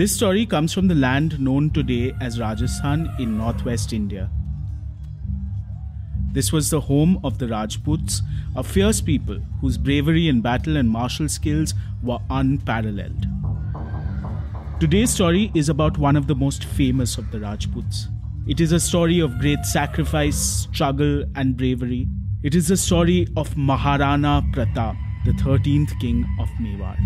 This story comes from the land known today as Rajasthan in northwest India. This was the home of the Rajputs, a fierce people whose bravery in battle and martial skills were unparalleled. Today's story is about one of the most famous of the Rajputs. It is a story of great sacrifice, struggle, and bravery. It is the story of Maharana Pratap, the 13th king of Mewar.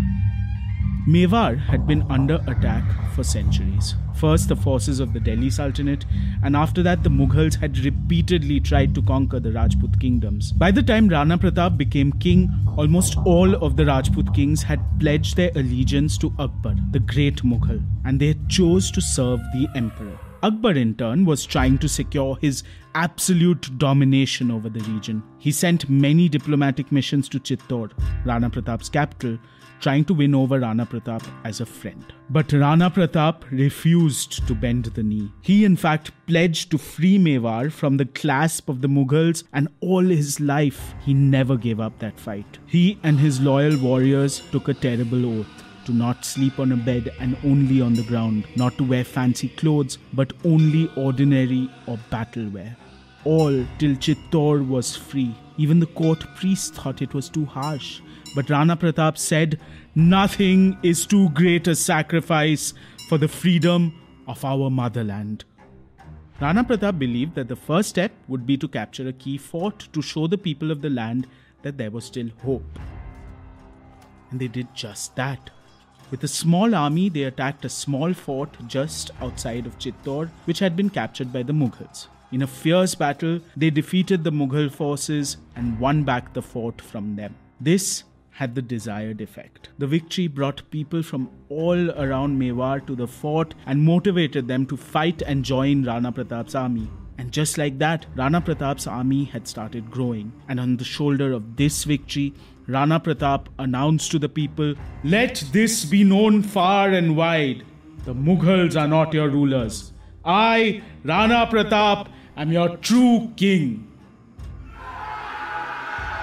Mewar had been under attack for centuries. First, the forces of the Delhi Sultanate, and after that, the Mughals had repeatedly tried to conquer the Rajput kingdoms. By the time Rana Pratap became king, almost all of the Rajput kings had pledged their allegiance to Akbar, the great Mughal, and they chose to serve the emperor. Akbar, in turn, was trying to secure his absolute domination over the region. He sent many diplomatic missions to Chittor, Rana Pratap's capital, trying to win over Rana Pratap as a friend. But Rana Pratap refused to bend the knee. He, in fact, pledged to free Mewar from the clasp of the Mughals, and all his life he never gave up that fight. He and his loyal warriors took a terrible oath to not sleep on a bed and only on the ground, not to wear fancy clothes, but only ordinary or battle wear. All till Chittor was free. Even the court priest thought it was too harsh. But Rana Pratap said, Nothing is too great a sacrifice for the freedom of our motherland. Rana Pratap believed that the first step would be to capture a key fort to show the people of the land that there was still hope. And they did just that. With a small army, they attacked a small fort just outside of Chittor, which had been captured by the Mughals. In a fierce battle, they defeated the Mughal forces and won back the fort from them. This had the desired effect. The victory brought people from all around Mewar to the fort and motivated them to fight and join Rana Pratap's army. And just like that, Rana Pratap's army had started growing. And on the shoulder of this victory, Rana Pratap announced to the people, Let this be known far and wide. The Mughals are not your rulers. I, Rana Pratap, am your true king.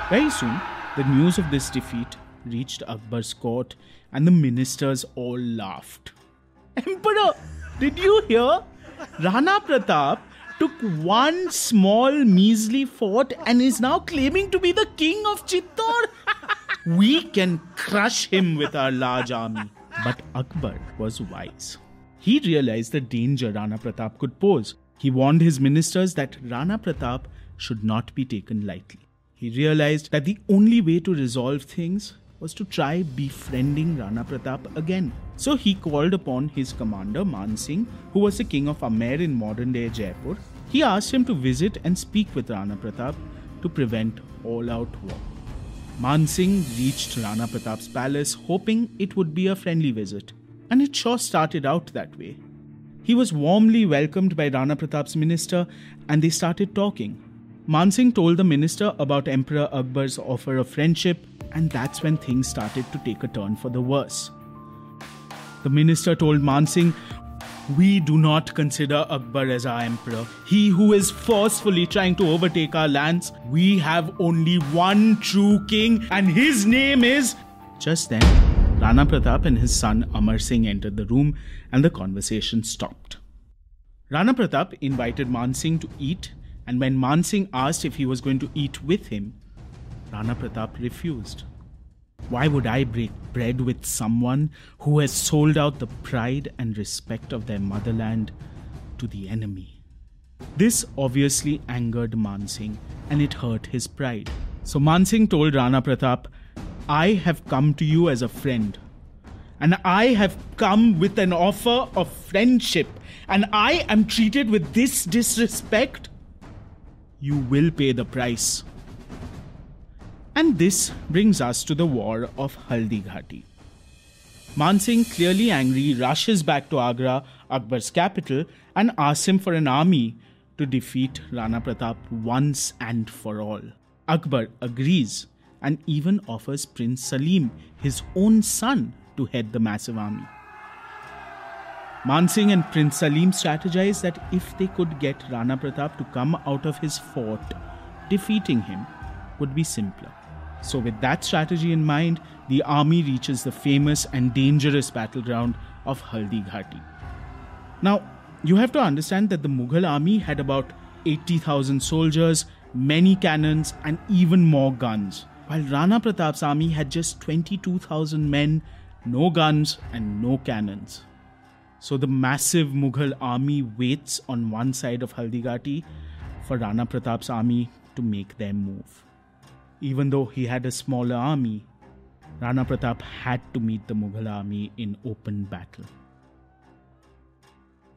Very soon, the news of this defeat reached Akbar's court, and the ministers all laughed. Emperor, did you hear? Rana Pratap took one small measly fort and is now claiming to be the king of Chittor. we can crush him with our large army. But Akbar was wise. He realized the danger Rana Pratap could pose. He warned his ministers that Rana Pratap should not be taken lightly. He realized that the only way to resolve things was to try befriending Rana Pratap again. So he called upon his commander Man Singh, who was the king of Amer in modern day Jaipur. He asked him to visit and speak with Rana Pratap to prevent all out war. Man Singh reached Rana Pratap's palace hoping it would be a friendly visit. And it sure started out that way. He was warmly welcomed by Rana Pratap's minister and they started talking. Mansingh told the minister about Emperor Akbar's offer of friendship, and that's when things started to take a turn for the worse. The minister told Mansingh, We do not consider Akbar as our emperor. He who is forcefully trying to overtake our lands. We have only one true king, and his name is. Just then, Rana Pratap and his son Amar Singh entered the room, and the conversation stopped. Rana Pratap invited Mansingh to eat and when Mansingh asked if he was going to eat with him, Rana Pratap refused. Why would I break bread with someone who has sold out the pride and respect of their motherland to the enemy? This obviously angered Mansingh and it hurt his pride. So Mansingh told Rana Pratap, I have come to you as a friend. And I have come with an offer of friendship. And I am treated with this disrespect you will pay the price. And this brings us to the war of Haldi Ghati. Mansingh, clearly angry, rushes back to Agra, Akbar's capital, and asks him for an army to defeat Rana Pratap once and for all. Akbar agrees and even offers Prince Salim, his own son, to head the massive army. Mansingh and Prince Salim strategized that if they could get Rana Pratap to come out of his fort, defeating him would be simpler. So, with that strategy in mind, the army reaches the famous and dangerous battleground of Haldi Ghati. Now, you have to understand that the Mughal army had about 80,000 soldiers, many cannons, and even more guns, while Rana Pratap's army had just 22,000 men, no guns, and no cannons. So the massive Mughal army waits on one side of Haldi Ghati for Rana Pratap's army to make their move. Even though he had a smaller army, Rana Pratap had to meet the Mughal army in open battle.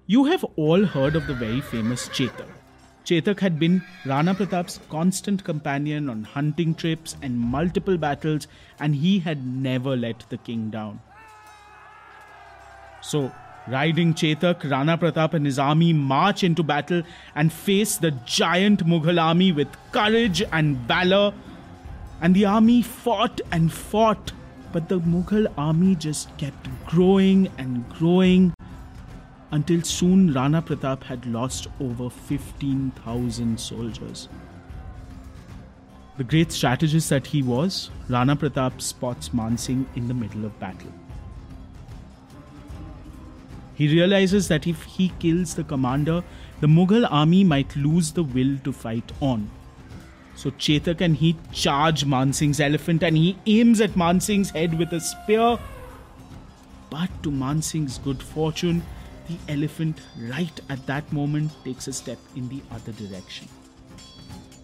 You have all heard of the very famous Chetak. Chetak had been Rana Pratap's constant companion on hunting trips and multiple battles, and he had never let the king down. So, riding Chetak, Rana Pratap and his army march into battle and face the giant Mughal army with courage and valor. And the army fought and fought, but the Mughal army just kept growing and growing until soon Rana Pratap had lost over 15,000 soldiers. The great strategist that he was, Rana Pratap spots Mansingh in the middle of battle. He realizes that if he kills the commander, the Mughal army might lose the will to fight on. So Chetak and he charge Mansingh's elephant and he aims at Mansingh's head with a spear. But to Mansingh's good fortune, the elephant, right at that moment, takes a step in the other direction.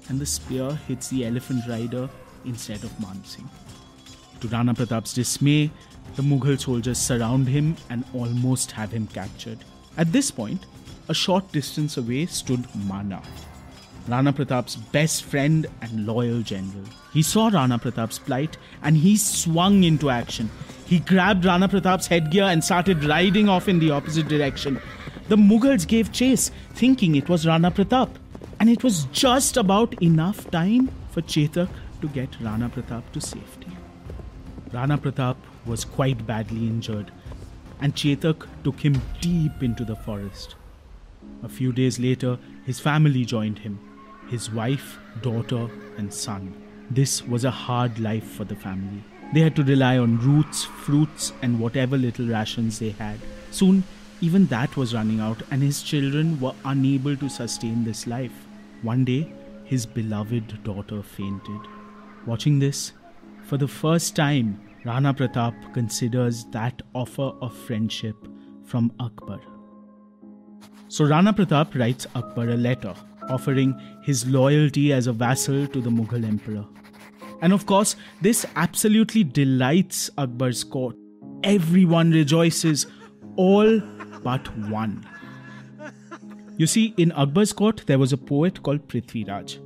And the spear hits the elephant rider instead of Mansingh. To Rana Pratap's dismay, the Mughal soldiers surround him and almost have him captured. At this point, a short distance away stood Mana, Rana Pratap's best friend and loyal general. He saw Rana Pratap's plight and he swung into action. He grabbed Rana Pratap's headgear and started riding off in the opposite direction. The Mughals gave chase, thinking it was Rana Pratap. And it was just about enough time for Chetak to get Rana Pratap to safety. Rana Pratap was quite badly injured, and Chetak took him deep into the forest. A few days later, his family joined him his wife, daughter, and son. This was a hard life for the family. They had to rely on roots, fruits, and whatever little rations they had. Soon, even that was running out, and his children were unable to sustain this life. One day, his beloved daughter fainted. Watching this, for the first time, Rana Pratap considers that offer of friendship from Akbar. So Rana Pratap writes Akbar a letter offering his loyalty as a vassal to the Mughal emperor. And of course, this absolutely delights Akbar's court. Everyone rejoices, all but one. You see, in Akbar's court, there was a poet called Prithviraj.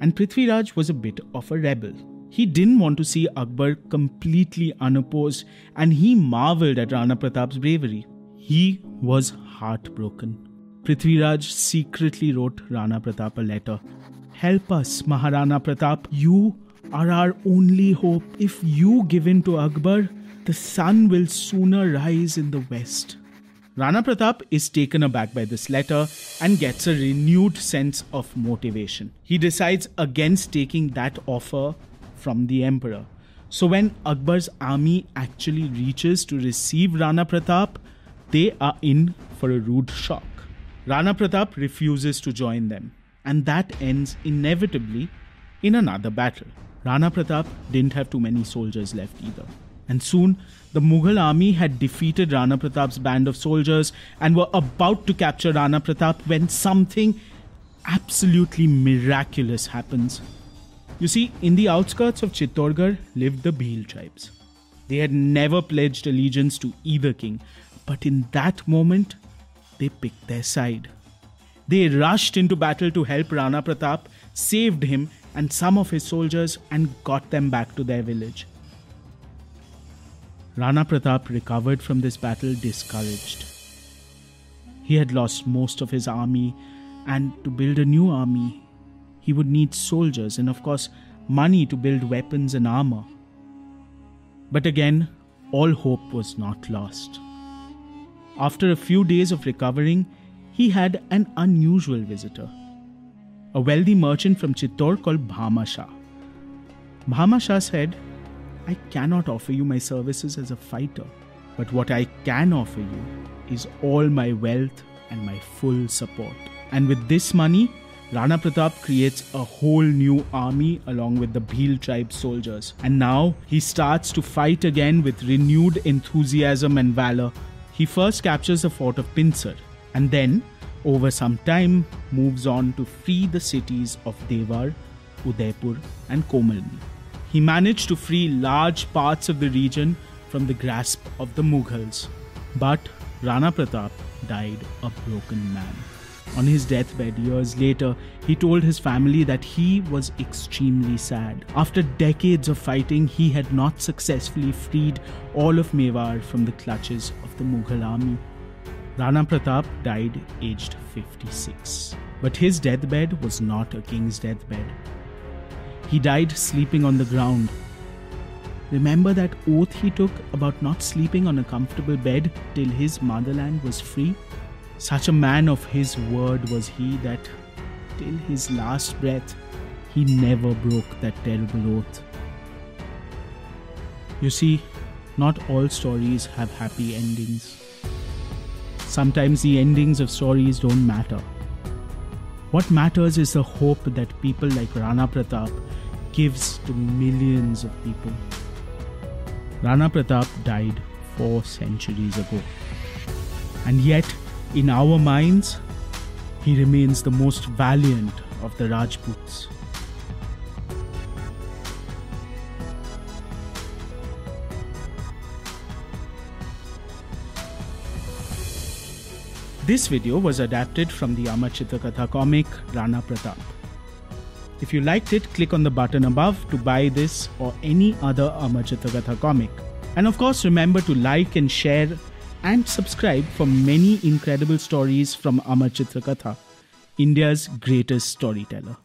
And Prithviraj was a bit of a rebel. He didn't want to see Akbar completely unopposed, and he marveled at Rana Pratap's bravery. He was heartbroken. Prithviraj secretly wrote Rana Pratap a letter. Help us, Maharana Pratap. You are our only hope. If you give in to Akbar, the sun will sooner rise in the west. Rana Pratap is taken aback by this letter and gets a renewed sense of motivation. He decides against taking that offer from the emperor. So when Akbar's army actually reaches to receive Rana Pratap, they are in for a rude shock. Rana Pratap refuses to join them, and that ends inevitably in another battle. Rana Pratap didn't have too many soldiers left either. And soon, the Mughal army had defeated Rana Pratap's band of soldiers and were about to capture Rana Pratap when something absolutely miraculous happens. You see, in the outskirts of Chittorgarh lived the Bhil tribes. They had never pledged allegiance to either king, but in that moment, they picked their side. They rushed into battle to help Rana Pratap, saved him and some of his soldiers, and got them back to their village. Rana Pratap recovered from this battle discouraged. He had lost most of his army, and to build a new army, he would need soldiers and, of course, money to build weapons and armor. But again, all hope was not lost. After a few days of recovering, he had an unusual visitor. A wealthy merchant from Chittor called Bhama Shah. Bhama Shah said, I cannot offer you my services as a fighter, But what I can offer you is all my wealth and my full support. And with this money, Rana Pratap creates a whole new army along with the Bhil tribe soldiers. And now he starts to fight again with renewed enthusiasm and valor. He first captures the fort of Pinsar and then, over some time, moves on to free the cities of Dewar, Udaipur, and Komalni. He managed to free large parts of the region from the grasp of the Mughals. But Rana Pratap died a broken man. On his deathbed years later, he told his family that he was extremely sad. After decades of fighting, he had not successfully freed all of Mewar from the clutches of the Mughal army. Rana Pratap died aged 56. But his deathbed was not a king's deathbed. He died sleeping on the ground. Remember that oath he took about not sleeping on a comfortable bed till his motherland was free? Such a man of his word was he that till his last breath he never broke that terrible oath. You see, not all stories have happy endings. Sometimes the endings of stories don't matter. What matters is the hope that people like Rana Pratap gives to millions of people. Rana Pratap died four centuries ago. And yet, in our minds, he remains the most valiant of the Rajputs. This video was adapted from the Amar comic Rana Pratap. If you liked it, click on the button above to buy this or any other Amar comic. And of course, remember to like and share and subscribe for many incredible stories from Amar Chitrakatha, India's greatest storyteller.